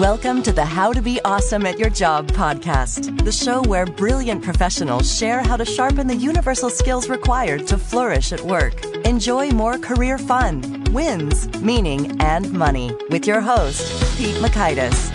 Welcome to the How to Be Awesome at Your Job podcast, the show where brilliant professionals share how to sharpen the universal skills required to flourish at work. Enjoy more career fun, wins, meaning, and money with your host, Pete Mockaitis.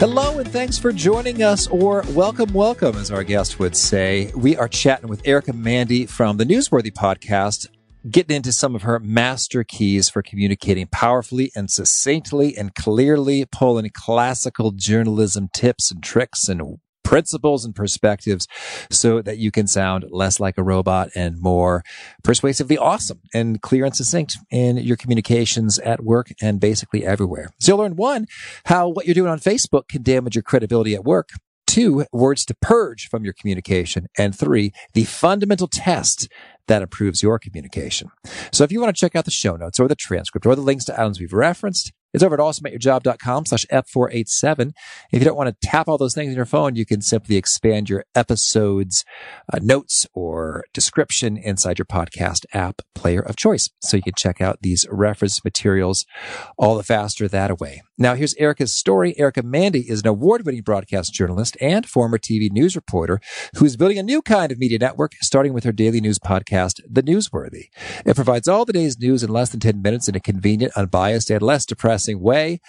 Hello, and thanks for joining us, or welcome, welcome, as our guest would say. We are chatting with Erica Mandy from the Newsworthy podcast getting into some of her master keys for communicating powerfully and succinctly and clearly, pulling classical journalism tips and tricks and principles and perspectives so that you can sound less like a robot and more persuasively awesome and clear and succinct in your communications at work and basically everywhere. So you'll learn one, how what you're doing on Facebook can damage your credibility at work. Two, words to purge from your communication. And three, the fundamental test that improves your communication. So if you want to check out the show notes or the transcript or the links to items we've referenced, it's over at awesomeatyourjob.com slash F487. If you don't want to tap all those things in your phone, you can simply expand your episodes, uh, notes or description inside your podcast app player of choice. So you can check out these reference materials all the faster that way. Now here's Erica's story. Erica Mandy is an award-winning broadcast journalist and former TV news reporter who is building a new kind of media network, starting with her daily news podcast, The Newsworthy. It provides all the day's news in less than 10 minutes in a convenient, unbiased, and less depressing way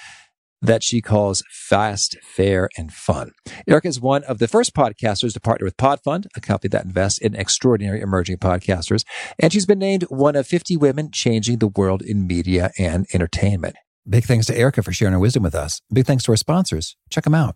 that she calls fast, fair, and fun. Erica is one of the first podcasters to partner with Podfund, a company that invests in extraordinary emerging podcasters, and she's been named one of 50 women changing the world in media and entertainment. Big thanks to Erica for sharing her wisdom with us. Big thanks to our sponsors. Check them out.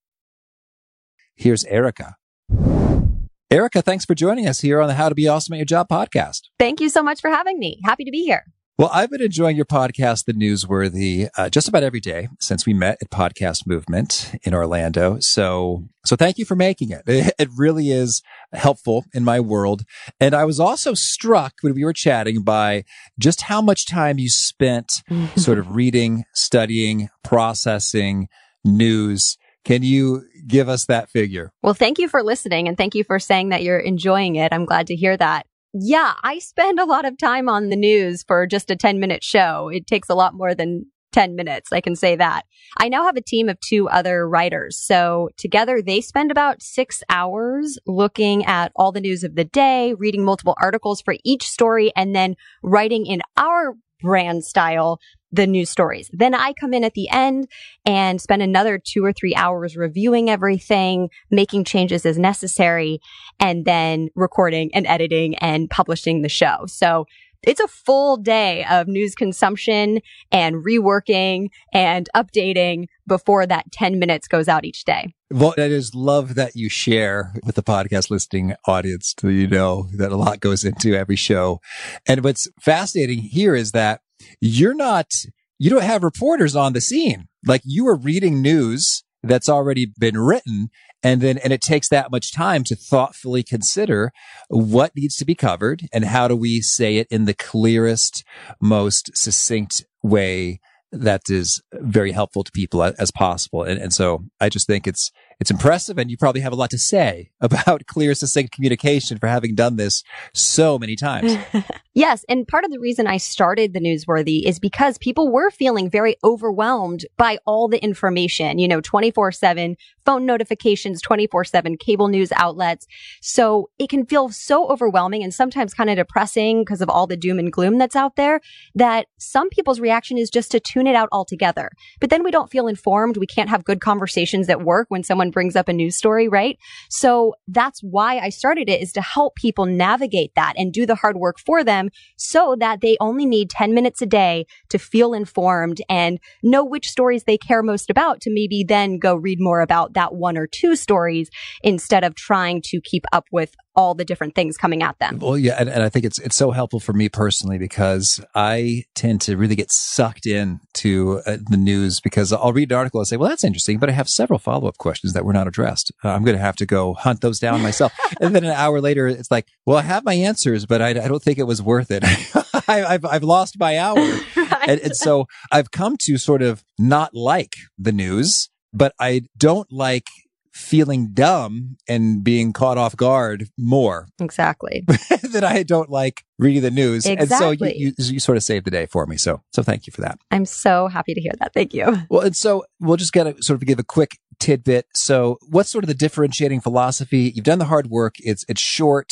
Here's Erica. Erica, thanks for joining us here on the How to Be Awesome at Your Job podcast. Thank you so much for having me. Happy to be here. Well, I've been enjoying your podcast, The Newsworthy, uh, just about every day since we met at Podcast Movement in Orlando. So, so thank you for making it. It really is helpful in my world. And I was also struck when we were chatting by just how much time you spent sort of reading, studying, processing news. Can you give us that figure? Well, thank you for listening and thank you for saying that you're enjoying it. I'm glad to hear that. Yeah, I spend a lot of time on the news for just a 10 minute show. It takes a lot more than 10 minutes. I can say that. I now have a team of two other writers. So together they spend about six hours looking at all the news of the day, reading multiple articles for each story, and then writing in our brand style the news stories. Then I come in at the end and spend another two or three hours reviewing everything, making changes as necessary, and then recording and editing and publishing the show. So it's a full day of news consumption and reworking and updating before that 10 minutes goes out each day. Well, I just love that you share with the podcast listening audience to, you know, that a lot goes into every show. And what's fascinating here is that you're not, you don't have reporters on the scene. Like you are reading news that's already been written. And then, and it takes that much time to thoughtfully consider what needs to be covered and how do we say it in the clearest, most succinct way that is very helpful to people as possible. And, and so I just think it's, it's impressive. And you probably have a lot to say about clear, succinct communication for having done this so many times. yes. And part of the reason I started the newsworthy is because people were feeling very overwhelmed by all the information, you know, 24 seven phone notifications, 24 seven cable news outlets. So it can feel so overwhelming and sometimes kind of depressing because of all the doom and gloom that's out there that some people's reaction is just to tune it out altogether. But then we don't feel informed. We can't have good conversations at work when someone brings up a news story, right? So that's why I started it is to help people navigate that and do the hard work for them so that they only need 10 minutes a day to feel informed and know which stories they care most about to maybe then go read more about that one or two stories instead of trying to keep up with all the different things coming at them. Well, yeah, and, and, I think it's it's so helpful for me personally because I tend to really get sucked in to uh, the news because I'll read an article and say, "Well, that's interesting," but I have several follow up questions that were not addressed. Uh, I'm going to have to go hunt those down myself, and then an hour later, it's like, "Well, I have my answers, but I, I don't think it was worth it. I, have I've lost my hour," right. and, and so I've come to sort of not like the news but I don't like feeling dumb and being caught off guard more. Exactly. that I don't like reading the news. Exactly. And so you, you, you, sort of saved the day for me. So, so thank you for that. I'm so happy to hear that. Thank you. Well, and so we'll just get a sort of give a quick tidbit. So what's sort of the differentiating philosophy? You've done the hard work. It's, it's short.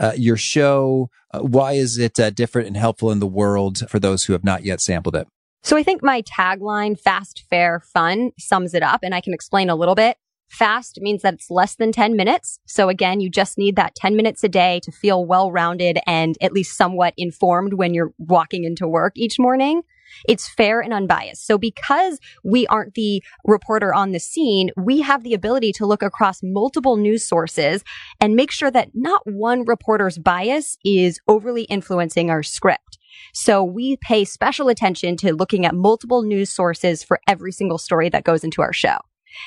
Uh, your show, uh, why is it uh, different and helpful in the world for those who have not yet sampled it? So I think my tagline, fast, fair, fun, sums it up and I can explain a little bit. Fast means that it's less than 10 minutes. So again, you just need that 10 minutes a day to feel well rounded and at least somewhat informed when you're walking into work each morning. It's fair and unbiased. So because we aren't the reporter on the scene, we have the ability to look across multiple news sources and make sure that not one reporter's bias is overly influencing our script. So we pay special attention to looking at multiple news sources for every single story that goes into our show.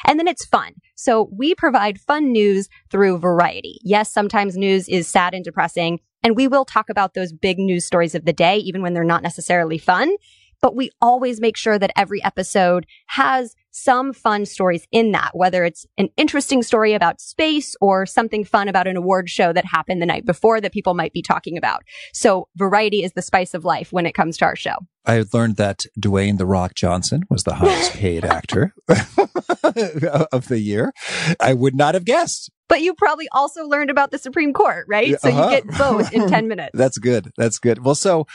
And then it's fun. So we provide fun news through variety. Yes, sometimes news is sad and depressing, and we will talk about those big news stories of the day, even when they're not necessarily fun. But we always make sure that every episode has some fun stories in that, whether it's an interesting story about space or something fun about an award show that happened the night before that people might be talking about. So variety is the spice of life when it comes to our show. I learned that Dwayne The Rock Johnson was the highest paid actor of the year. I would not have guessed. But you probably also learned about the Supreme Court, right? So uh-huh. you get both in 10 minutes. That's good. That's good. Well, so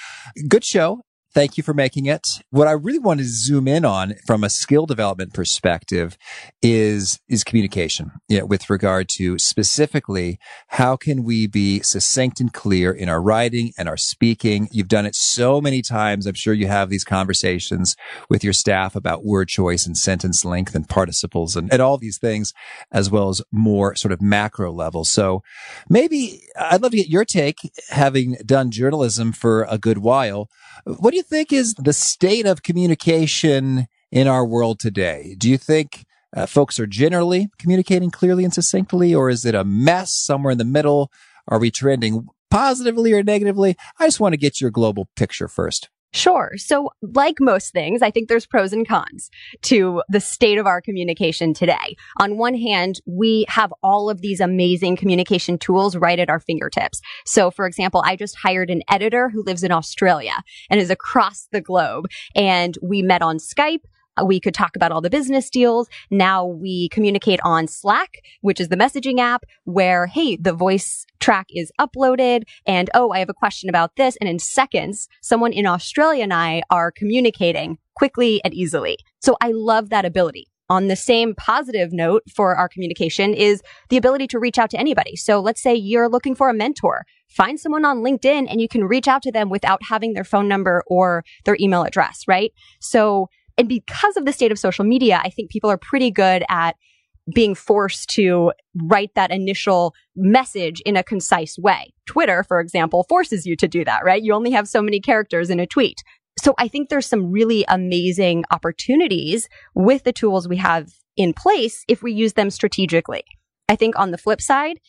good show. Thank you for making it. What I really want to zoom in on from a skill development perspective is, is communication you know, with regard to specifically how can we be succinct and clear in our writing and our speaking. You've done it so many times. I'm sure you have these conversations with your staff about word choice and sentence length and participles and, and all these things, as well as more sort of macro level. So maybe I'd love to get your take having done journalism for a good while. What do you think is the state of communication in our world today? Do you think uh, folks are generally communicating clearly and succinctly, or is it a mess somewhere in the middle? Are we trending positively or negatively? I just want to get your global picture first. Sure. So, like most things, I think there's pros and cons to the state of our communication today. On one hand, we have all of these amazing communication tools right at our fingertips. So, for example, I just hired an editor who lives in Australia and is across the globe. And we met on Skype. Uh, we could talk about all the business deals. Now we communicate on Slack, which is the messaging app where, hey, the voice track is uploaded and, oh, I have a question about this. And in seconds, someone in Australia and I are communicating quickly and easily. So I love that ability. On the same positive note for our communication is the ability to reach out to anybody. So let's say you're looking for a mentor. Find someone on LinkedIn and you can reach out to them without having their phone number or their email address, right? So and because of the state of social media, I think people are pretty good at being forced to write that initial message in a concise way. Twitter, for example, forces you to do that, right? You only have so many characters in a tweet. So I think there's some really amazing opportunities with the tools we have in place if we use them strategically. I think on the flip side,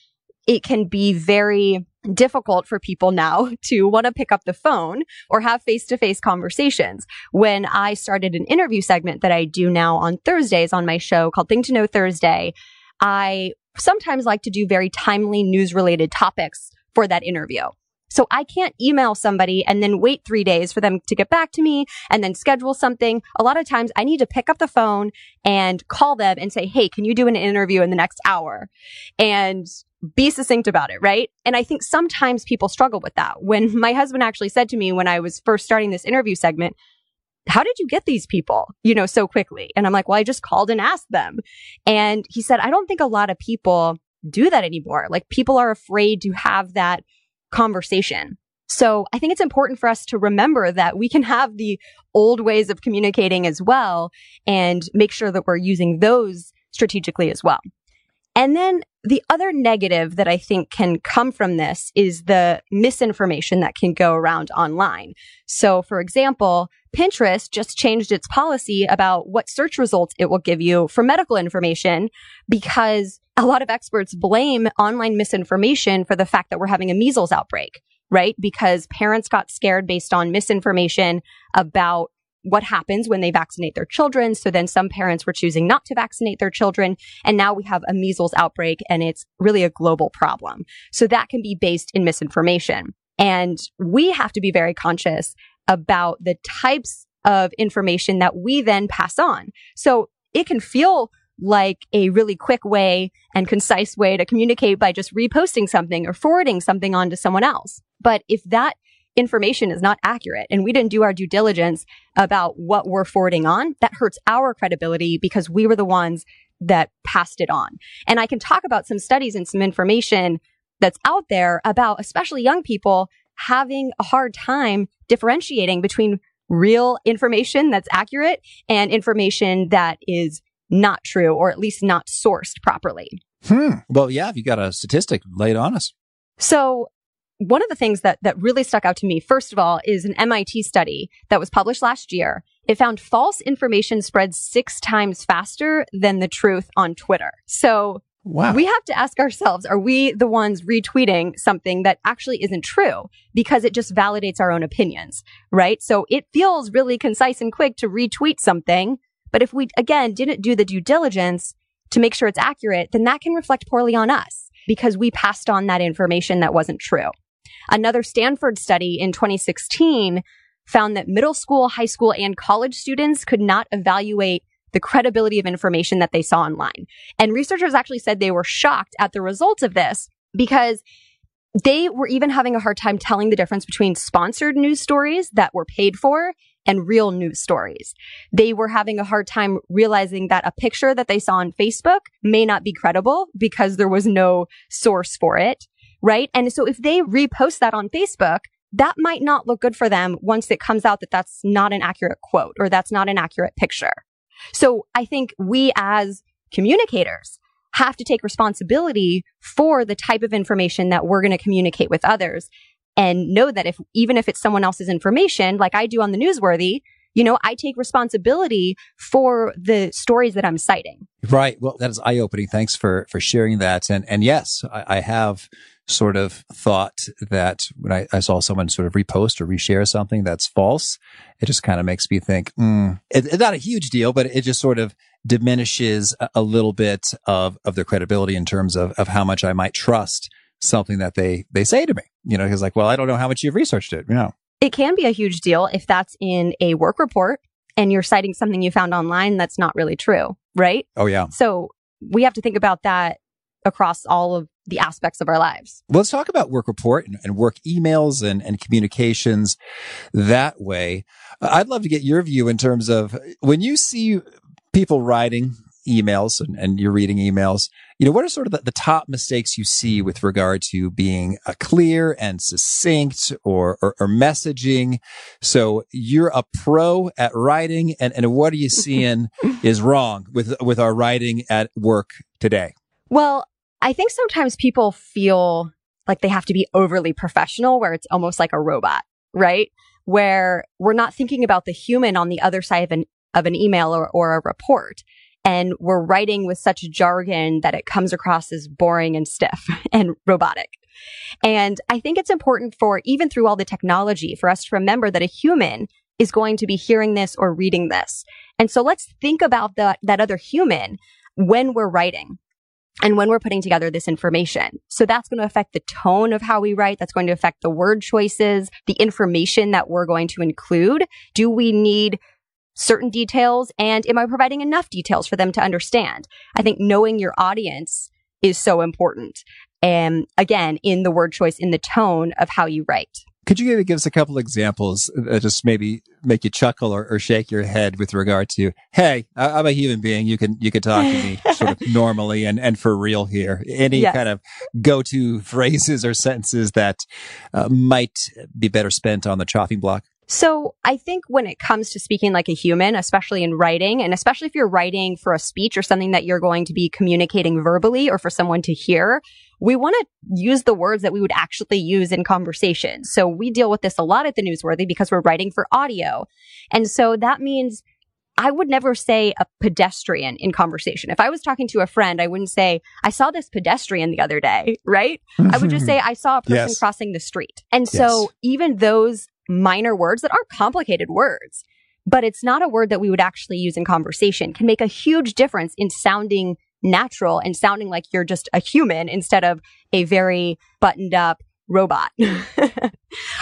it can be very difficult for people now to want to pick up the phone or have face to face conversations. When I started an interview segment that I do now on Thursdays on my show called Thing to Know Thursday, I sometimes like to do very timely news related topics for that interview. So I can't email somebody and then wait three days for them to get back to me and then schedule something. A lot of times I need to pick up the phone and call them and say, Hey, can you do an interview in the next hour? And be succinct about it, right? And I think sometimes people struggle with that. When my husband actually said to me when I was first starting this interview segment, how did you get these people, you know, so quickly? And I'm like, well, I just called and asked them. And he said, I don't think a lot of people do that anymore. Like people are afraid to have that conversation. So I think it's important for us to remember that we can have the old ways of communicating as well and make sure that we're using those strategically as well. And then the other negative that I think can come from this is the misinformation that can go around online. So, for example, Pinterest just changed its policy about what search results it will give you for medical information because a lot of experts blame online misinformation for the fact that we're having a measles outbreak, right? Because parents got scared based on misinformation about what happens when they vaccinate their children. So then some parents were choosing not to vaccinate their children. And now we have a measles outbreak and it's really a global problem. So that can be based in misinformation. And we have to be very conscious about the types of information that we then pass on. So it can feel like a really quick way and concise way to communicate by just reposting something or forwarding something on to someone else. But if that information is not accurate and we didn't do our due diligence about what we're forwarding on, that hurts our credibility because we were the ones that passed it on. And I can talk about some studies and some information that's out there about especially young people having a hard time differentiating between real information that's accurate and information that is not true or at least not sourced properly. Hmm. Well, yeah, if you got a statistic, lay it on us. So one of the things that, that really stuck out to me, first of all, is an MIT study that was published last year. It found false information spreads six times faster than the truth on Twitter. So wow. we have to ask ourselves, are we the ones retweeting something that actually isn't true? Because it just validates our own opinions, right? So it feels really concise and quick to retweet something. But if we, again, didn't do the due diligence to make sure it's accurate, then that can reflect poorly on us because we passed on that information that wasn't true. Another Stanford study in 2016 found that middle school, high school, and college students could not evaluate the credibility of information that they saw online. And researchers actually said they were shocked at the results of this because they were even having a hard time telling the difference between sponsored news stories that were paid for and real news stories. They were having a hard time realizing that a picture that they saw on Facebook may not be credible because there was no source for it right? And so if they repost that on Facebook, that might not look good for them once it comes out that that's not an accurate quote or that's not an accurate picture. So I think we as communicators have to take responsibility for the type of information that we're going to communicate with others and know that if, even if it's someone else's information, like I do on the newsworthy, you know, I take responsibility for the stories that I'm citing. Right. Well, that is eye opening. Thanks for, for sharing that. And, and yes, I, I have sort of thought that when I, I, saw someone sort of repost or reshare something that's false, it just kind of makes me think, mm, it, it's not a huge deal, but it just sort of diminishes a, a little bit of, of their credibility in terms of, of how much I might trust something that they, they say to me, you know, because like, well, I don't know how much you've researched it, you know. It can be a huge deal if that's in a work report and you're citing something you found online that's not really true, right? Oh, yeah. So we have to think about that across all of the aspects of our lives. Let's talk about work report and, and work emails and, and communications that way. I'd love to get your view in terms of when you see people writing emails and, and you're reading emails, you know, what are sort of the, the top mistakes you see with regard to being uh, clear and succinct or, or, or, messaging? So you're a pro at writing and, and what are you seeing is wrong with, with our writing at work today? Well, I think sometimes people feel like they have to be overly professional where it's almost like a robot, right? Where we're not thinking about the human on the other side of an, of an email or, or a report. And we're writing with such jargon that it comes across as boring and stiff and robotic. And I think it's important for even through all the technology for us to remember that a human is going to be hearing this or reading this. And so let's think about that, that other human when we're writing and when we're putting together this information. So that's going to affect the tone of how we write. That's going to affect the word choices, the information that we're going to include. Do we need certain details? And am I providing enough details for them to understand? I think knowing your audience is so important. And again, in the word choice, in the tone of how you write. Could you maybe give us a couple examples that just maybe make you chuckle or, or shake your head with regard to, hey, I, am a human being. You can you can talk to me sort of normally and, and for real here. Any yes. kind of go to phrases or sentences that uh, might be better spent on the chopping block? So I think when it comes to speaking like a human, especially in writing, and especially if you're writing for a speech or something that you're going to be communicating verbally or for someone to hear, we want to use the words that we would actually use in conversation. So we deal with this a lot at the Newsworthy because we're writing for audio. And so that means I would never say a pedestrian in conversation. If I was talking to a friend, I wouldn't say, I saw this pedestrian the other day, right? I would just mm-hmm. say, I saw a person yes. crossing the street. And so yes. even those minor words that aren't complicated words, but it's not a word that we would actually use in conversation can make a huge difference in sounding natural and sounding like you're just a human instead of a very buttoned up robot.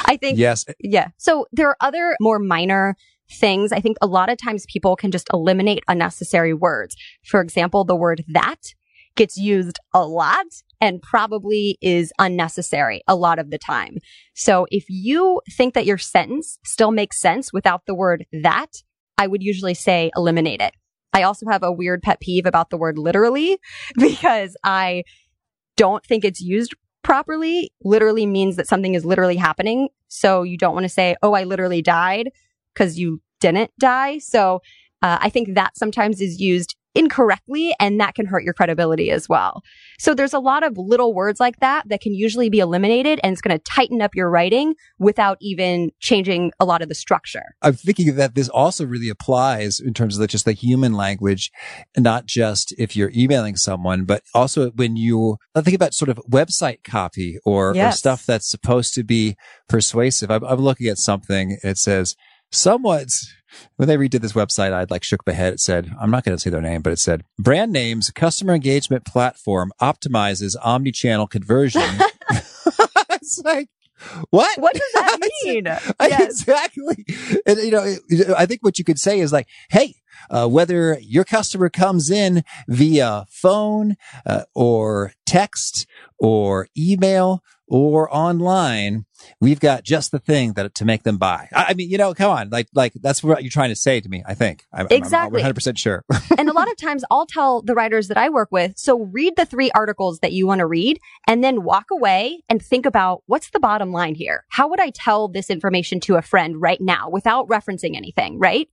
I think. Yes. Yeah. So there are other more minor things. I think a lot of times people can just eliminate unnecessary words. For example, the word that gets used a lot and probably is unnecessary a lot of the time. So if you think that your sentence still makes sense without the word that, I would usually say eliminate it. I also have a weird pet peeve about the word literally because I don't think it's used properly. Literally means that something is literally happening. So you don't want to say, Oh, I literally died because you didn't die. So uh, I think that sometimes is used incorrectly and that can hurt your credibility as well. So there's a lot of little words like that that can usually be eliminated and it's going to tighten up your writing without even changing a lot of the structure. I'm thinking that this also really applies in terms of the, just the human language, not just if you're emailing someone, but also when you I think about sort of website copy or, yes. or stuff that's supposed to be persuasive. I'm, I'm looking at something. It says, somewhat when they redid this website, I'd like shook my head. It said, I'm not going to say their name, but it said brand names, customer engagement platform optimizes omni-channel conversion. it's like, what? What does that mean? yes. Exactly. And, you know, I think what you could say is like, Hey, uh, whether your customer comes in via phone, uh, or text or email or online, we've got just the thing that to make them buy. I, I, mean, you know, come on, like, like that's what you're trying to say to me. I think I'm, exactly. 100 percent sure. and a lot of times, I'll tell the writers that I work with, so read the three articles that you want to read, and then walk away and think about what's the bottom line here. How would I tell this information to a friend right now without referencing anything? Right?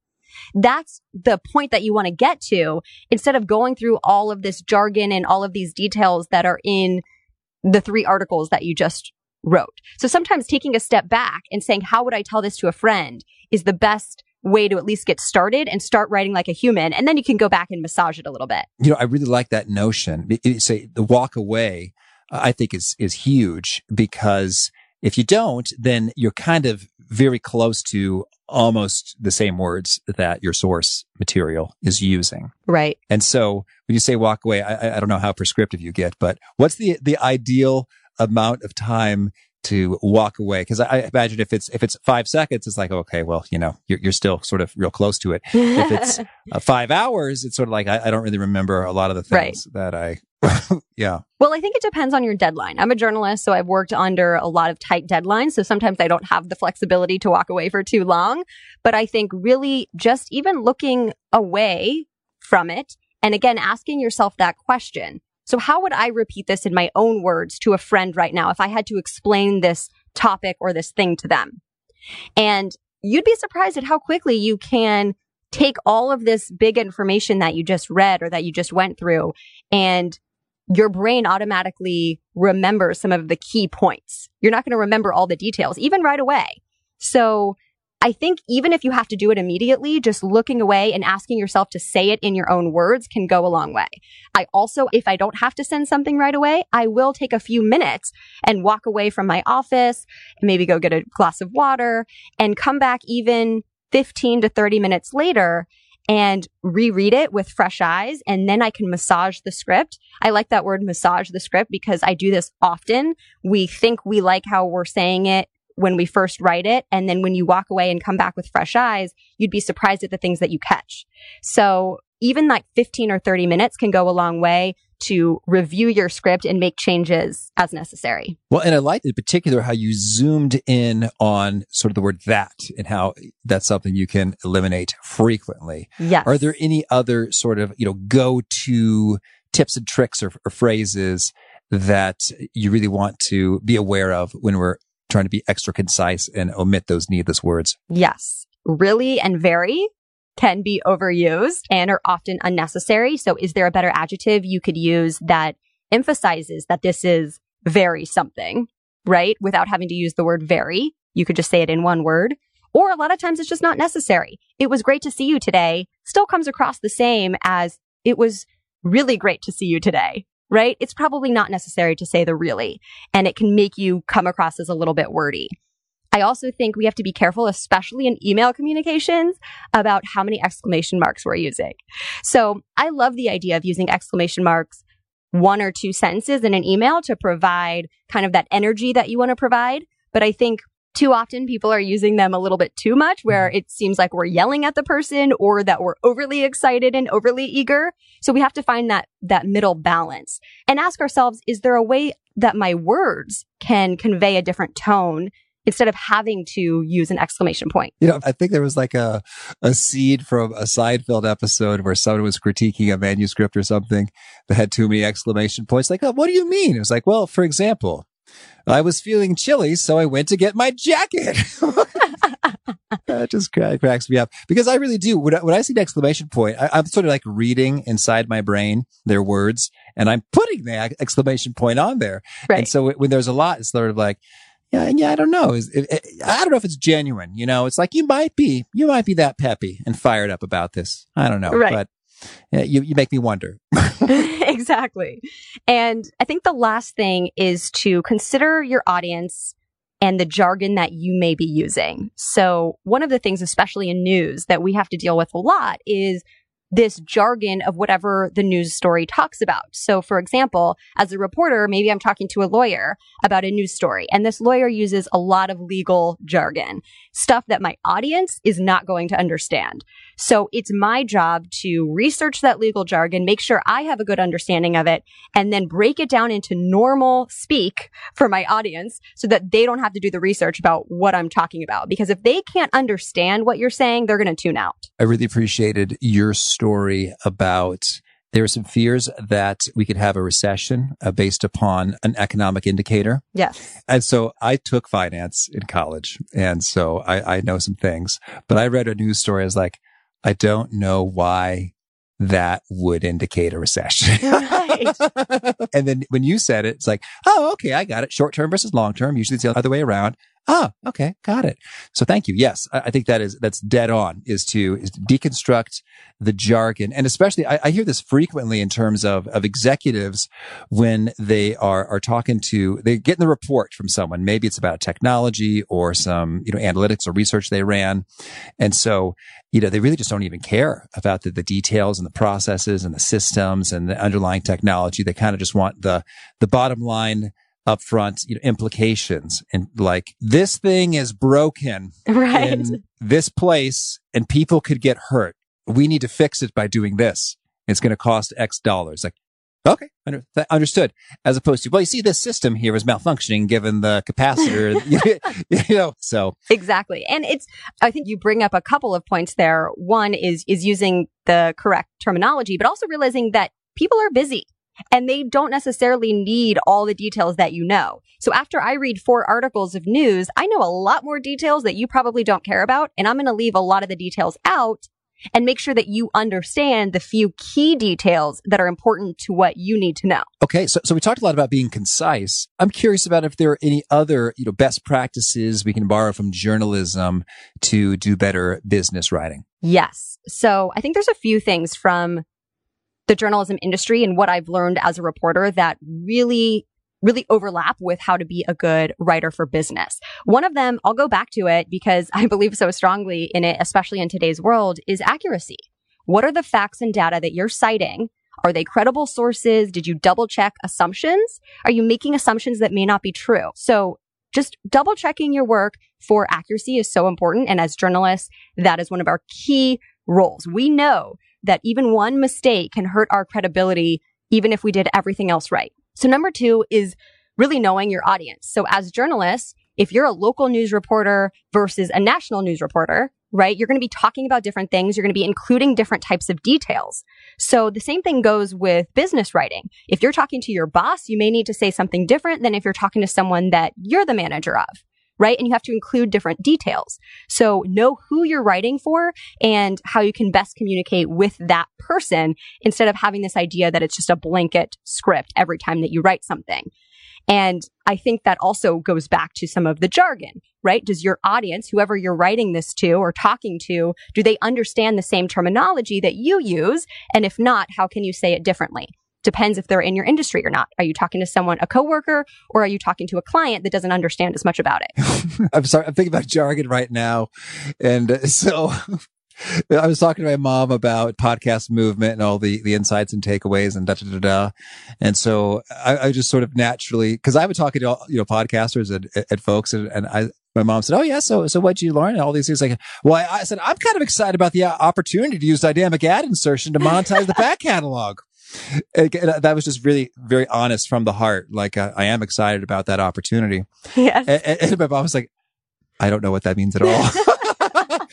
That's the point that you want to get to instead of going through all of this jargon and all of these details that are in the three articles that you just wrote. So sometimes taking a step back and saying, how would I tell this to a friend is the best way to at least get started and start writing like a human. And then you can go back and massage it a little bit. You know, I really like that notion. say the walk away, I think is, is huge because if you don't, then you're kind of very close to almost the same words that your source material is using. Right. And so when you say walk away, I, I don't know how prescriptive you get, but what's the, the ideal amount of time to walk away? Cause I, I imagine if it's, if it's five seconds, it's like, okay, well, you know, you're, you're still sort of real close to it. if it's uh, five hours, it's sort of like, I, I, don't really remember a lot of the things right. that I, yeah. Well, I think it depends on your deadline. I'm a journalist, so I've worked under a lot of tight deadlines. So sometimes I don't have the flexibility to walk away for too long. But I think really just even looking away from it and again, asking yourself that question. So how would I repeat this in my own words to a friend right now if I had to explain this topic or this thing to them? And you'd be surprised at how quickly you can take all of this big information that you just read or that you just went through and your brain automatically remembers some of the key points. You're not going to remember all the details, even right away. So I think even if you have to do it immediately, just looking away and asking yourself to say it in your own words can go a long way. I also, if I don't have to send something right away, I will take a few minutes and walk away from my office maybe go get a glass of water and come back even 15 to 30 minutes later and reread it with fresh eyes. And then I can massage the script. I like that word massage the script because I do this often. We think we like how we're saying it when we first write it. And then when you walk away and come back with fresh eyes, you'd be surprised at the things that you catch. So even like 15 or 30 minutes can go a long way to review your script and make changes as necessary. Well, and I like in particular how you zoomed in on sort of the word that and how that's something you can eliminate frequently. Yes. Are there any other sort of, you know, go to tips and tricks or, or phrases that you really want to be aware of when we're trying to be extra concise and omit those needless words? Yes. Really and very can be overused and are often unnecessary. So is there a better adjective you could use that emphasizes that this is very something, right? Without having to use the word very. You could just say it in one word. Or a lot of times it's just not necessary. It was great to see you today still comes across the same as it was really great to see you today, right? It's probably not necessary to say the really, and it can make you come across as a little bit wordy. I also think we have to be careful, especially in email communications, about how many exclamation marks we're using. So I love the idea of using exclamation marks one or two sentences in an email to provide kind of that energy that you want to provide. But I think too often people are using them a little bit too much where mm-hmm. it seems like we're yelling at the person or that we're overly excited and overly eager. So we have to find that, that middle balance and ask ourselves, is there a way that my words can convey a different tone instead of having to use an exclamation point. You know, I think there was like a, a seed from a Seinfeld episode where someone was critiquing a manuscript or something that had too many exclamation points. Like, oh, what do you mean? It was like, well, for example, I was feeling chilly, so I went to get my jacket. that just cracks me up because I really do. When I, when I see an exclamation point, I, am sort of like reading inside my brain their words and I'm putting the exclamation point on there. Right. And so when there's a lot, it's sort of like, yeah, yeah, I don't know. It, it, I don't know if it's genuine. You know, it's like you might be, you might be that peppy and fired up about this. I don't know, right. but you you make me wonder. exactly. And I think the last thing is to consider your audience and the jargon that you may be using. So one of the things, especially in news, that we have to deal with a lot is this jargon of whatever the news story talks about. So, for example, as a reporter, maybe I'm talking to a lawyer about a news story, and this lawyer uses a lot of legal jargon, stuff that my audience is not going to understand. So, it's my job to research that legal jargon, make sure I have a good understanding of it, and then break it down into normal speak for my audience so that they don't have to do the research about what I'm talking about. Because if they can't understand what you're saying, they're going to tune out. I really appreciated your story about there were some fears that we could have a recession uh, based upon an economic indicator. Yes. And so I took finance in college. And so I, I know some things, but I read a news story. I was like, I don't know why that would indicate a recession. Right. and then when you said it, it's like, oh, okay, I got it. Short term versus long term. Usually it's the other way around. Ah, okay, got it. So thank you. Yes, I, I think that is that's dead on. Is to is to deconstruct the jargon, and especially I, I, hear this frequently in terms of of executives when they are are talking to they get in the report from someone. Maybe it's about technology or some you know analytics or research they ran, and so you know they really just don't even care about the, the details and the processes and the systems and the underlying technology. They kind of just want the the bottom line upfront you know, implications and like this thing is broken right. in this place and people could get hurt. We need to fix it by doing this. It's going to cost X dollars. Like, okay, under, understood. As opposed to, well, you see, this system here is malfunctioning given the capacitor, you know, so. Exactly. And it's, I think you bring up a couple of points there. One is, is using the correct terminology, but also realizing that people are busy and they don't necessarily need all the details that you know. So after I read four articles of news, I know a lot more details that you probably don't care about. And I'm going to leave a lot of the details out and make sure that you understand the few key details that are important to what you need to know. Okay. So, so we talked a lot about being concise. I'm curious about if there are any other, you know, best practices we can borrow from journalism to do better business writing. Yes. So I think there's a few things from the journalism industry and what I've learned as a reporter that really really overlap with how to be a good writer for business. One of them, I'll go back to it because I believe so strongly in it, especially in today's world, is accuracy. what are the facts and data that you're citing? Are they credible sources? Did you double check assumptions? Are you making assumptions that may not be true? So just double checking your work for accuracy is so important. And as journalists, that is one of our key roles. We know that even one mistake can hurt our credibility, even if we did everything else right. So number two is really knowing your audience. So as journalists, if you're a local news reporter versus a national news reporter, right? You're going to be talking about different things. You're going to be including different types of details. So the same thing goes with business writing. If you're talking to your boss, you may need to say something different than if you're talking to someone that you're the manager of. Right. And you have to include different details. So know who you're writing for and how you can best communicate with that person instead of having this idea that it's just a blanket script every time that you write something. And I think that also goes back to some of the jargon, right? Does your audience, whoever you're writing this to or talking to, do they understand the same terminology that you use? And if not, how can you say it differently? Depends if they're in your industry or not. Are you talking to someone, a coworker, or are you talking to a client that doesn't understand as much about it? I'm sorry. I'm thinking about jargon right now. And uh, so I was talking to my mom about podcast movement and all the, the insights and takeaways and da da da da. And so I, I just sort of naturally, because I've been talking to you know podcasters and, and folks, and, and I my mom said, "Oh yeah, so so what'd you learn?" And all these things. Like, well, I, I said I'm kind of excited about the opportunity to use dynamic ad insertion to monetize the back catalog. That was just really very honest from the heart. Like uh, I am excited about that opportunity. Yes. And, and my mom was like, "I don't know what that means at all."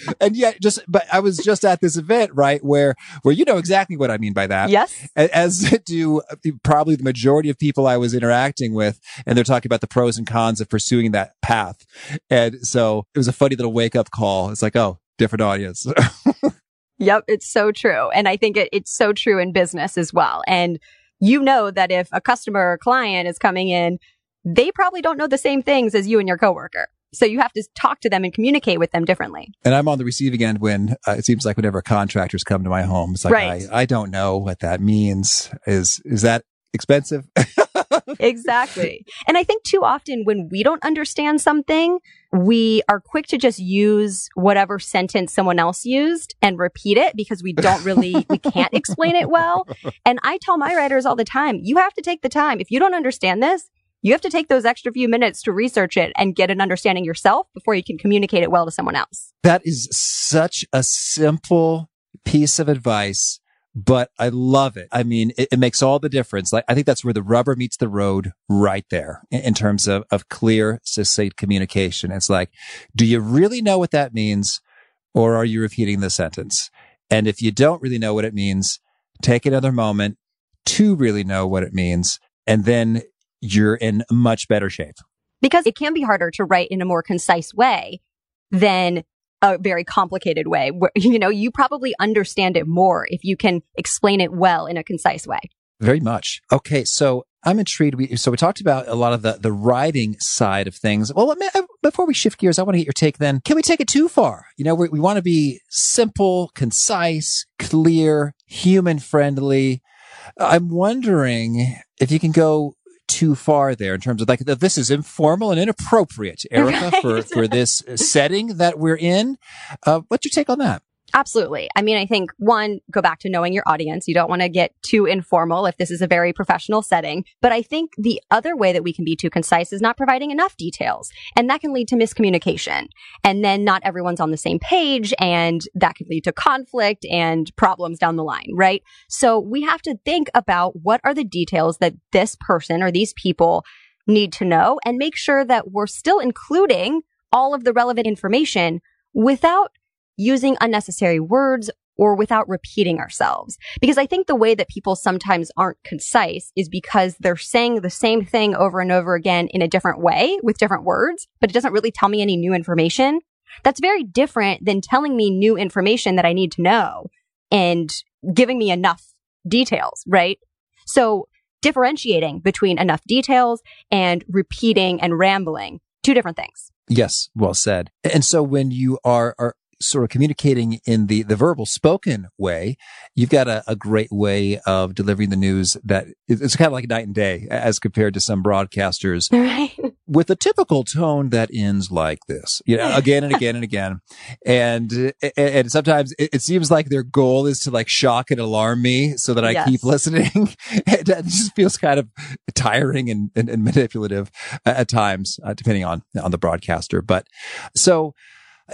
and yet just, but I was just at this event, right? Where, where you know exactly what I mean by that. Yes. As do probably the majority of people I was interacting with. And they're talking about the pros and cons of pursuing that path. And so it was a funny little wake up call. It's like, oh, different audience. yep. It's so true. And I think it, it's so true in business as well. And you know that if a customer or client is coming in, they probably don't know the same things as you and your coworker. So you have to talk to them and communicate with them differently. And I'm on the receiving end when uh, it seems like whenever contractors come to my home, it's like, right. I, I don't know what that means. Is, is that expensive? exactly. And I think too often when we don't understand something, we are quick to just use whatever sentence someone else used and repeat it because we don't really, we can't explain it well. And I tell my writers all the time, you have to take the time. If you don't understand this, you have to take those extra few minutes to research it and get an understanding yourself before you can communicate it well to someone else. That is such a simple piece of advice, but I love it. I mean, it, it makes all the difference. Like, I think that's where the rubber meets the road right there in, in terms of, of clear, succinct communication. It's like, do you really know what that means? Or are you repeating the sentence? And if you don't really know what it means, take another moment to really know what it means. And then you're in much better shape. Because it can be harder to write in a more concise way than a very complicated way where, you know, you probably understand it more if you can explain it well in a concise way. Very much. Okay. So I'm intrigued. We, so we talked about a lot of the, the writing side of things. Well, me, uh, before we shift gears, I want to get your take then. Can we take it too far? You know, we, we want to be simple, concise, clear, human friendly. I'm wondering if you can go too far there in terms of like this is informal and inappropriate, Erica, right. for for this setting that we're in. Uh, what's your take on that? Absolutely. I mean, I think one, go back to knowing your audience. You don't want to get too informal if this is a very professional setting. But I think the other way that we can be too concise is not providing enough details. And that can lead to miscommunication. And then not everyone's on the same page and that can lead to conflict and problems down the line, right? So we have to think about what are the details that this person or these people need to know and make sure that we're still including all of the relevant information without using unnecessary words or without repeating ourselves. Because I think the way that people sometimes aren't concise is because they're saying the same thing over and over again in a different way with different words, but it doesn't really tell me any new information. That's very different than telling me new information that I need to know and giving me enough details, right? So differentiating between enough details and repeating and rambling, two different things. Yes, well said. And so when you are, are sort of communicating in the, the verbal spoken way, you've got a, a great way of delivering the news that it's kind of like night and day as compared to some broadcasters. Right. with a typical tone that ends like this, you know, again and again and again. And, and sometimes it, seems like their goal is to like shock and alarm me so that I yes. keep listening. it just feels kind of tiring and, and, and manipulative at times, uh, depending on, on the broadcaster. But so,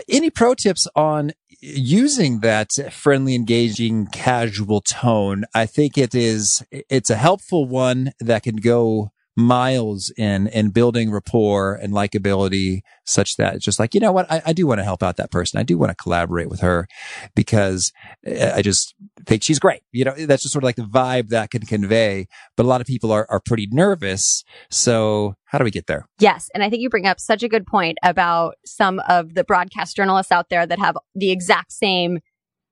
any pro tips on using that friendly, engaging, casual tone? I think it is, it's a helpful one that can go miles in in building rapport and likability such that it's just like you know what? I, I do want to help out that person. I do want to collaborate with her because eh, i just think she's great. You know that's just sort of like the vibe that can convey but a lot of people are, are pretty nervous. So how do we get there? Yes and i think you bring up such a good point about some of the broadcast journalists out there that have the exact same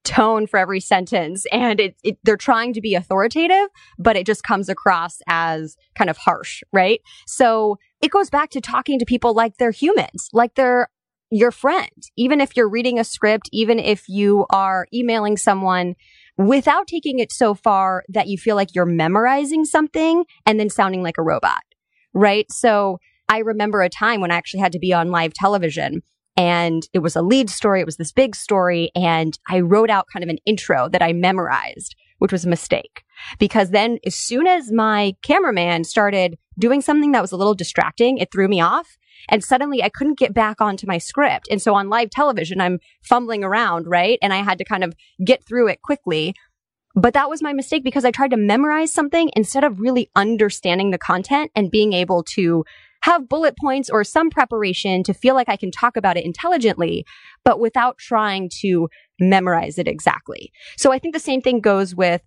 tone for every sentence and it, it, they're trying to be authoritative but it just comes across as kind of harsh right? So it goes back to talking to people like they're humans like they're your friend. Even if you're reading a script even if you are emailing someone without taking it so far that you feel like you're memorizing something and then sounding like a robot right? So I remember a time when I actually had to be on live television and it was a lead story. It was this big story. And I wrote out kind of an intro that I memorized, which was a mistake because then as soon as my cameraman started doing something that was a little distracting, it threw me off. And suddenly I couldn't get back onto my script. And so on live television, I'm fumbling around, right? And I had to kind of get through it quickly. But that was my mistake because I tried to memorize something instead of really understanding the content and being able to have bullet points or some preparation to feel like I can talk about it intelligently, but without trying to memorize it exactly. So I think the same thing goes with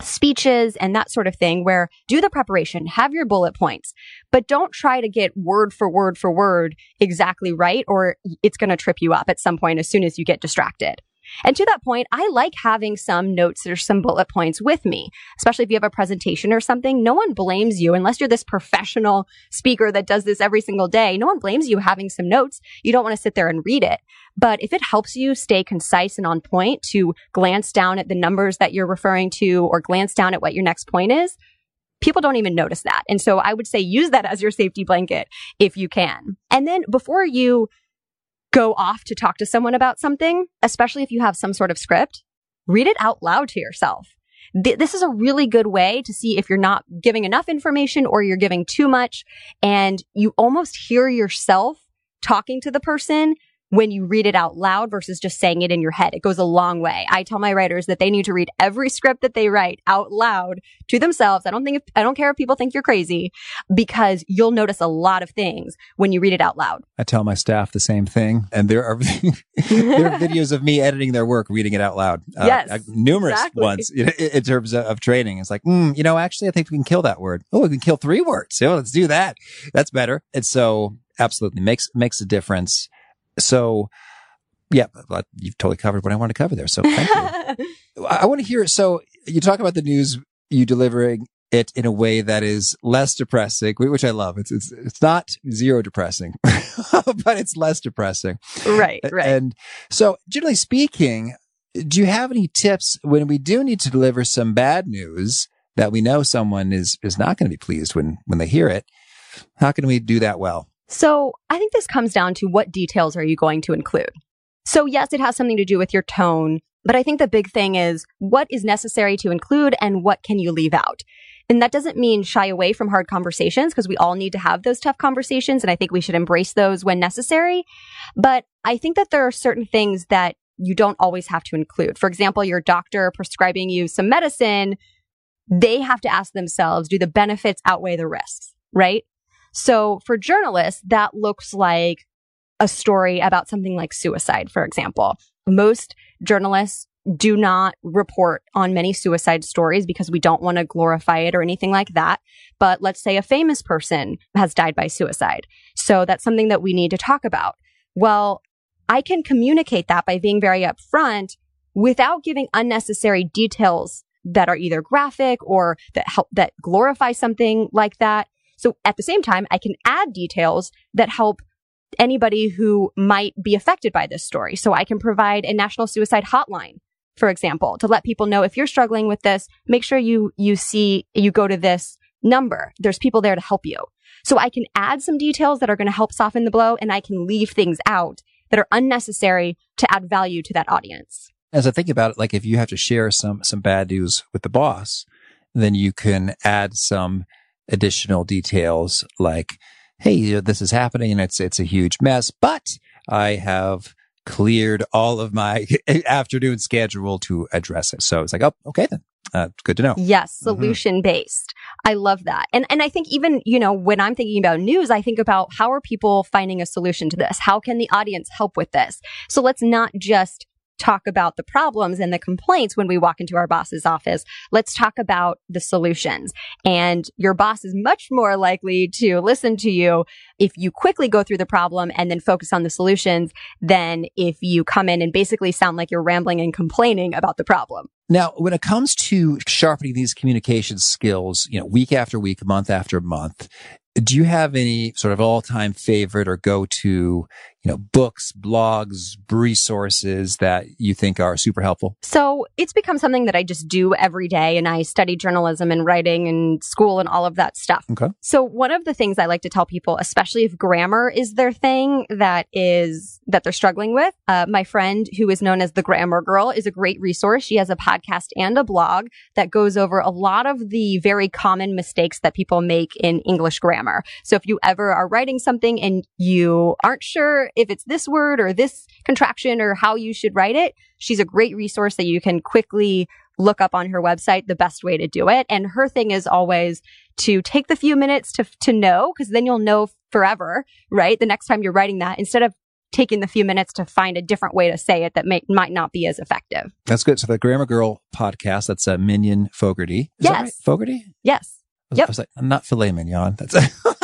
speeches and that sort of thing where do the preparation, have your bullet points, but don't try to get word for word for word exactly right or it's going to trip you up at some point as soon as you get distracted. And to that point, I like having some notes or some bullet points with me, especially if you have a presentation or something. No one blames you unless you're this professional speaker that does this every single day. No one blames you having some notes. You don't want to sit there and read it. But if it helps you stay concise and on point to glance down at the numbers that you're referring to or glance down at what your next point is, people don't even notice that. And so I would say use that as your safety blanket if you can. And then before you go off to talk to someone about something, especially if you have some sort of script, read it out loud to yourself. Th- this is a really good way to see if you're not giving enough information or you're giving too much and you almost hear yourself talking to the person when you read it out loud versus just saying it in your head. It goes a long way. I tell my writers that they need to read every script that they write out loud to themselves. I don't think if, I don't care if people think you're crazy because you'll notice a lot of things when you read it out loud. I tell my staff the same thing. And there are, there are videos of me editing their work, reading it out loud. Uh, yes. Uh, numerous exactly. ones in, in, terms of, of training. It's like, mm, you know, actually, I think we can kill that word. Oh, we can kill three words. Oh, let's do that. That's better. And so absolutely makes, makes a difference. So, yeah, you've totally covered what I wanted to cover there. So thank you. I want to hear. So you talk about the news, you delivering it in a way that is less depressing, which I love. It's it's it's not zero depressing, but it's less depressing. Right, right. And so, generally speaking, do you have any tips when we do need to deliver some bad news that we know someone is is not going to be pleased when when they hear it? How can we do that well? So I think this comes down to what details are you going to include? So yes, it has something to do with your tone, but I think the big thing is what is necessary to include and what can you leave out? And that doesn't mean shy away from hard conversations because we all need to have those tough conversations. And I think we should embrace those when necessary. But I think that there are certain things that you don't always have to include. For example, your doctor prescribing you some medicine, they have to ask themselves, do the benefits outweigh the risks, right? So for journalists, that looks like a story about something like suicide, for example. Most journalists do not report on many suicide stories because we don't want to glorify it or anything like that. But let's say a famous person has died by suicide. So that's something that we need to talk about. Well, I can communicate that by being very upfront without giving unnecessary details that are either graphic or that help, that glorify something like that. So at the same time, I can add details that help anybody who might be affected by this story. So I can provide a national suicide hotline, for example, to let people know if you're struggling with this, make sure you, you see, you go to this number. There's people there to help you. So I can add some details that are going to help soften the blow and I can leave things out that are unnecessary to add value to that audience. As I think about it, like if you have to share some, some bad news with the boss, then you can add some additional details like, Hey, this is happening and it's, it's a huge mess, but I have cleared all of my afternoon schedule to address it. So it's like, oh, okay then. Uh, good to know. Yes, solution based. Mm-hmm. I love that. And and I think even, you know, when I'm thinking about news, I think about how are people finding a solution to this? How can the audience help with this? So let's not just talk about the problems and the complaints when we walk into our boss's office. Let's talk about the solutions. And your boss is much more likely to listen to you if you quickly go through the problem and then focus on the solutions than if you come in and basically sound like you're rambling and complaining about the problem. Now, when it comes to sharpening these communication skills, you know, week after week, month after month, do you have any sort of all-time favorite or go-to you know, books, blogs, resources that you think are super helpful? So it's become something that I just do every day. And I study journalism and writing and school and all of that stuff. Okay. So one of the things I like to tell people, especially if grammar is their thing that is, that they're struggling with, uh, my friend who is known as the Grammar Girl is a great resource. She has a podcast and a blog that goes over a lot of the very common mistakes that people make in English grammar. So if you ever are writing something and you aren't sure if it's this word or this contraction or how you should write it, she's a great resource that you can quickly look up on her website the best way to do it. And her thing is always to take the few minutes to, to know, because then you'll know forever, right? The next time you're writing that instead of taking the few minutes to find a different way to say it that may, might not be as effective. That's good. So the Grammar Girl podcast, that's uh, Mignon Fogarty. Is yes. Right? Fogarty? Yes. I was, yep. I was like, I'm not filet mignon. That's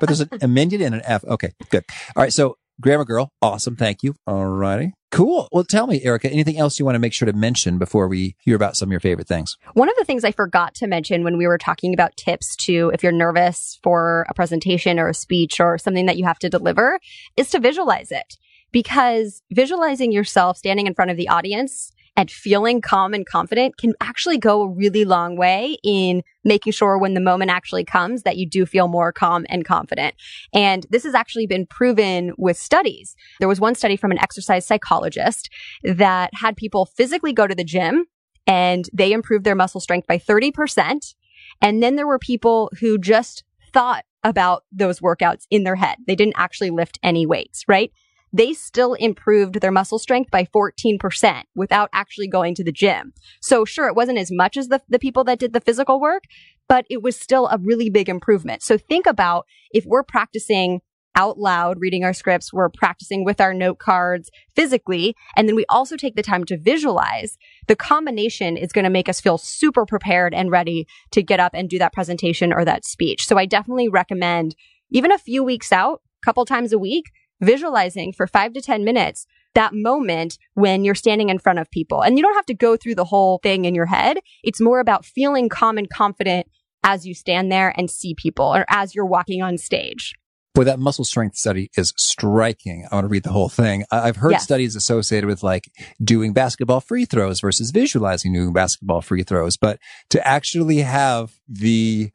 but there's a, a minion and an F. Okay, good. All right. So Grammar Girl, awesome. Thank you. All righty. Cool. Well, tell me, Erica, anything else you want to make sure to mention before we hear about some of your favorite things? One of the things I forgot to mention when we were talking about tips to if you're nervous for a presentation or a speech or something that you have to deliver is to visualize it. Because visualizing yourself standing in front of the audience and feeling calm and confident can actually go a really long way in making sure when the moment actually comes that you do feel more calm and confident. And this has actually been proven with studies. There was one study from an exercise psychologist that had people physically go to the gym and they improved their muscle strength by 30%. And then there were people who just thought about those workouts in their head. They didn't actually lift any weights, right? They still improved their muscle strength by 14% without actually going to the gym. So sure, it wasn't as much as the, the people that did the physical work, but it was still a really big improvement. So think about if we're practicing out loud, reading our scripts, we're practicing with our note cards physically, and then we also take the time to visualize, the combination is going to make us feel super prepared and ready to get up and do that presentation or that speech. So I definitely recommend even a few weeks out, a couple times a week, visualizing for five to 10 minutes that moment when you're standing in front of people. And you don't have to go through the whole thing in your head. It's more about feeling calm and confident as you stand there and see people or as you're walking on stage. Boy, that muscle strength study is striking. I want to read the whole thing. I've heard yes. studies associated with like doing basketball free throws versus visualizing doing basketball free throws, but to actually have the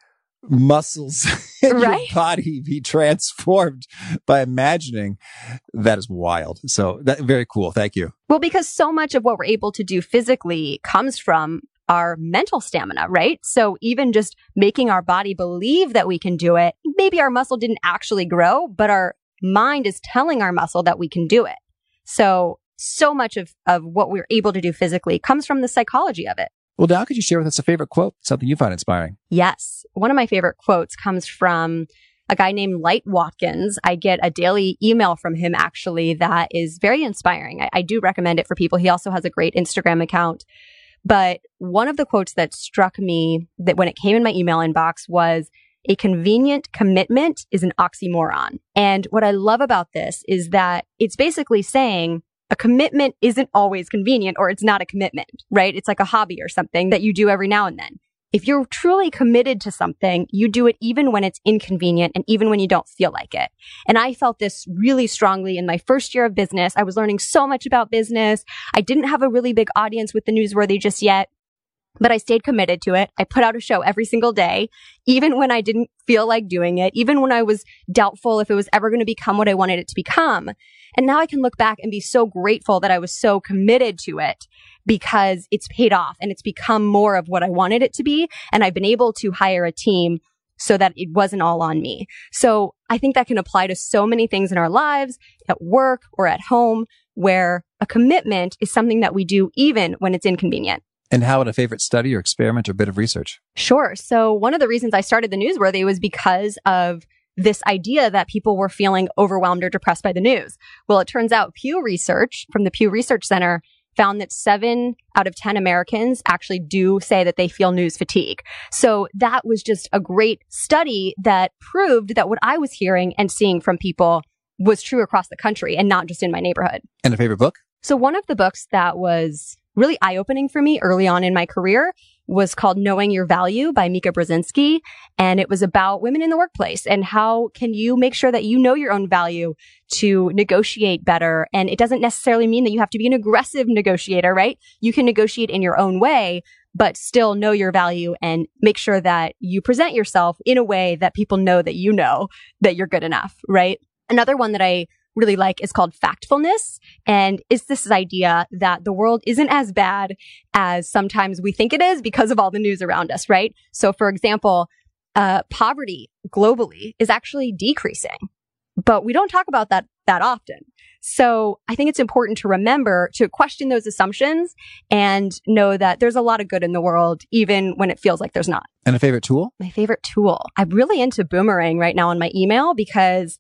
muscles in right? your body be transformed by imagining that is wild. So that very cool. Thank you. Well, because so much of what we're able to do physically comes from our mental stamina, right? So even just making our body believe that we can do it, maybe our muscle didn't actually grow, but our mind is telling our muscle that we can do it. So, so much of, of what we're able to do physically comes from the psychology of it. Well, now could you share with us a favorite quote, something you find inspiring? Yes. One of my favorite quotes comes from a guy named Light Watkins. I get a daily email from him actually that is very inspiring. I, I do recommend it for people. He also has a great Instagram account. But one of the quotes that struck me that when it came in my email inbox was, a convenient commitment is an oxymoron. And what I love about this is that it's basically saying a commitment isn't always convenient or it's not a commitment, right? It's like a hobby or something that you do every now and then. If you're truly committed to something, you do it even when it's inconvenient and even when you don't feel like it. And I felt this really strongly in my first year of business. I was learning so much about business. I didn't have a really big audience with the newsworthy just yet. But I stayed committed to it. I put out a show every single day, even when I didn't feel like doing it, even when I was doubtful if it was ever going to become what I wanted it to become. And now I can look back and be so grateful that I was so committed to it because it's paid off and it's become more of what I wanted it to be. And I've been able to hire a team so that it wasn't all on me. So I think that can apply to so many things in our lives, at work or at home, where a commitment is something that we do even when it's inconvenient. And how about a favorite study or experiment or bit of research? Sure. So one of the reasons I started the newsworthy was because of this idea that people were feeling overwhelmed or depressed by the news. Well, it turns out Pew Research from the Pew Research Center found that seven out of 10 Americans actually do say that they feel news fatigue. So that was just a great study that proved that what I was hearing and seeing from people was true across the country and not just in my neighborhood. And a favorite book? So one of the books that was really eye opening for me early on in my career was called Knowing Your Value by Mika Brzezinski. And it was about women in the workplace and how can you make sure that you know your own value to negotiate better. And it doesn't necessarily mean that you have to be an aggressive negotiator, right? You can negotiate in your own way, but still know your value and make sure that you present yourself in a way that people know that you know that you're good enough, right? Another one that I really like is called factfulness. And it's this idea that the world isn't as bad as sometimes we think it is because of all the news around us, right? So for example, uh, poverty globally is actually decreasing, but we don't talk about that that often. So I think it's important to remember to question those assumptions and know that there's a lot of good in the world, even when it feels like there's not. And a favorite tool? My favorite tool. I'm really into Boomerang right now on my email because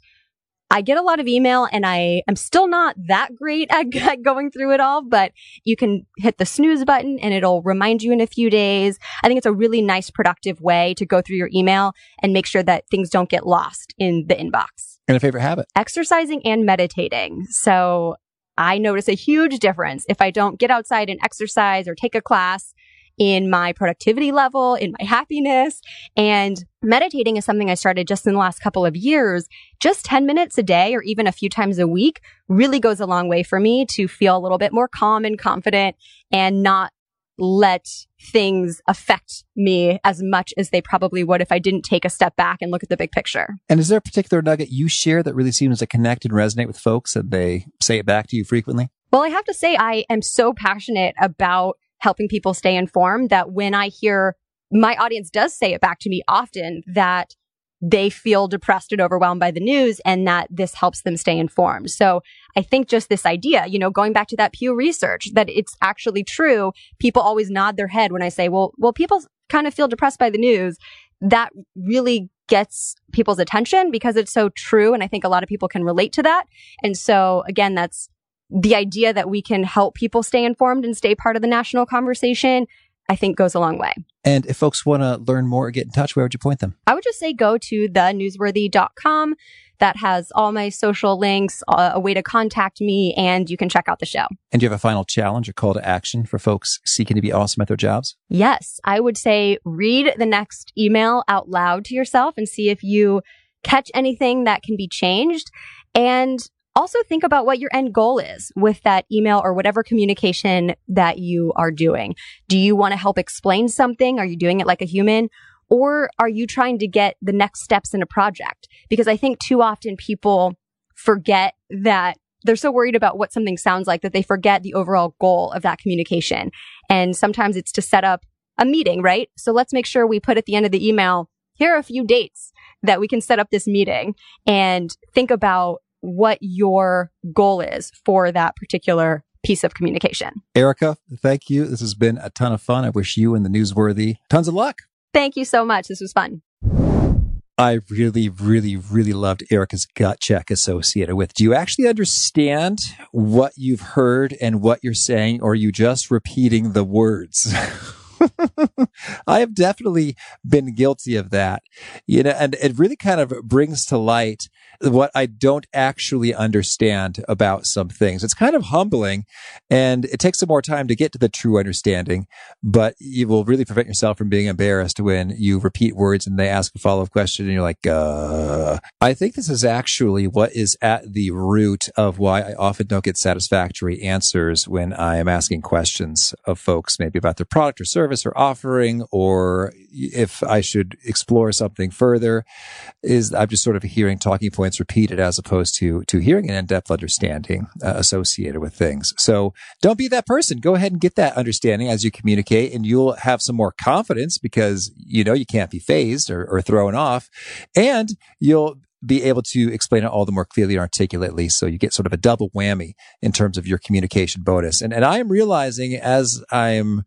I get a lot of email and I am still not that great at, at, going through it all, but you can hit the snooze button and it'll remind you in a few days. I think it's a really nice, productive way to go through your email and make sure that things don't get lost in the inbox. And a favorite habit? Exercising and meditating. So I notice a huge difference if I don't get outside and exercise or take a class in my productivity level, in my happiness. And meditating is something I started just in the last couple of years. Just 10 minutes a day or even a few times a week really goes a long way for me to feel a little bit more calm and confident and not let things affect me as much as they probably would if I didn't take a step back and look at the big picture. And is there a particular nugget you share that really seems to connect and resonate with folks and they say it back to you frequently? Well, I have to say I am so passionate about helping people stay informed that when I hear my audience does say it back to me often that they feel depressed and overwhelmed by the news and that this helps them stay informed. So I think just this idea, you know, going back to that Pew research that it's actually true. People always nod their head when I say, well, well, people kind of feel depressed by the news. That really gets people's attention because it's so true. And I think a lot of people can relate to that. And so again, that's the idea that we can help people stay informed and stay part of the national conversation, I think goes a long way. And if folks want to learn more or get in touch, where would you point them? I would just say go to thenewsworthy.com. That has all my social links, a way to contact me, and you can check out the show. And do you have a final challenge or call to action for folks seeking to be awesome at their jobs? Yes. I would say read the next email out loud to yourself and see if you catch anything that can be changed. And also think about what your end goal is with that email or whatever communication that you are doing. Do you want to help explain something? Are you doing it like a human? Or are you trying to get the next steps in a project? Because I think too often people forget that they're so worried about what something sounds like that they forget the overall goal of that communication. And sometimes it's to set up a meeting, right? So let's make sure we put at the end of the email, here are a few dates that we can set up this meeting and think about what your goal is for that particular piece of communication. Erica, thank you. This has been a ton of fun. I wish you and the newsworthy tons of luck. Thank you so much. This was fun. I really, really, really loved Erica's gut check associated with. Do you actually understand what you've heard and what you're saying, or are you just repeating the words? I have definitely been guilty of that. You know, and it really kind of brings to light what I don't actually understand about some things. It's kind of humbling and it takes some more time to get to the true understanding, but you will really prevent yourself from being embarrassed when you repeat words and they ask a follow up question and you're like, uh, I think this is actually what is at the root of why I often don't get satisfactory answers when I am asking questions of folks, maybe about their product or service service or offering, or if I should explore something further, is I'm just sort of hearing talking points repeated as opposed to to hearing an in-depth understanding uh, associated with things. So don't be that person. Go ahead and get that understanding as you communicate, and you'll have some more confidence because you know you can't be phased or, or thrown off, and you'll be able to explain it all the more clearly and articulately. So you get sort of a double whammy in terms of your communication bonus. And, and I am realizing as I'm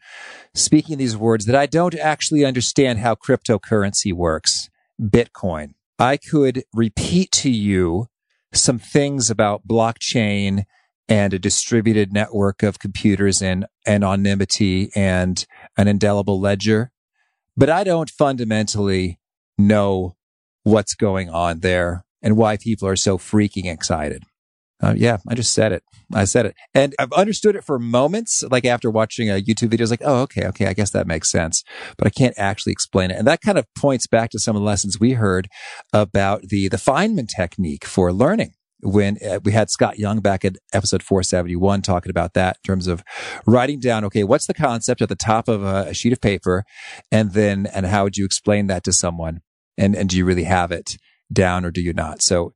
speaking these words that I don't actually understand how cryptocurrency works. Bitcoin. I could repeat to you some things about blockchain and a distributed network of computers and anonymity and an indelible ledger. But I don't fundamentally know what's going on there and why people are so freaking excited. Uh, yeah, I just said it. I said it. And I've understood it for moments, like after watching a YouTube video, it's like, oh, okay, okay, I guess that makes sense. But I can't actually explain it. And that kind of points back to some of the lessons we heard about the, the Feynman technique for learning when uh, we had Scott Young back at episode 471 talking about that in terms of writing down, okay, what's the concept at the top of a, a sheet of paper? And then, and how would you explain that to someone? And, and do you really have it down or do you not? So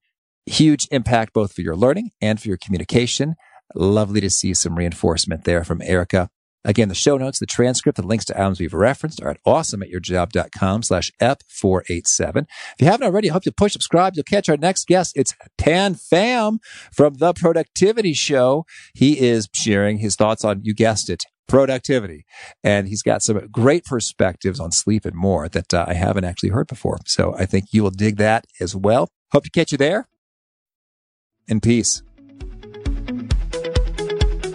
huge impact both for your learning and for your communication. Lovely to see some reinforcement there from Erica. Again, the show notes, the transcript, the links to albums we've referenced are at awesomeatyourjob.com slash F487. If you haven't already, I hope you push subscribe. You'll catch our next guest. It's Thanh Pham from The Productivity Show. He is sharing his thoughts on, you guessed it, productivity. And he's got some great perspectives on sleep and more that uh, I haven't actually heard before. So I think you will dig that as well. Hope to catch you there. In peace.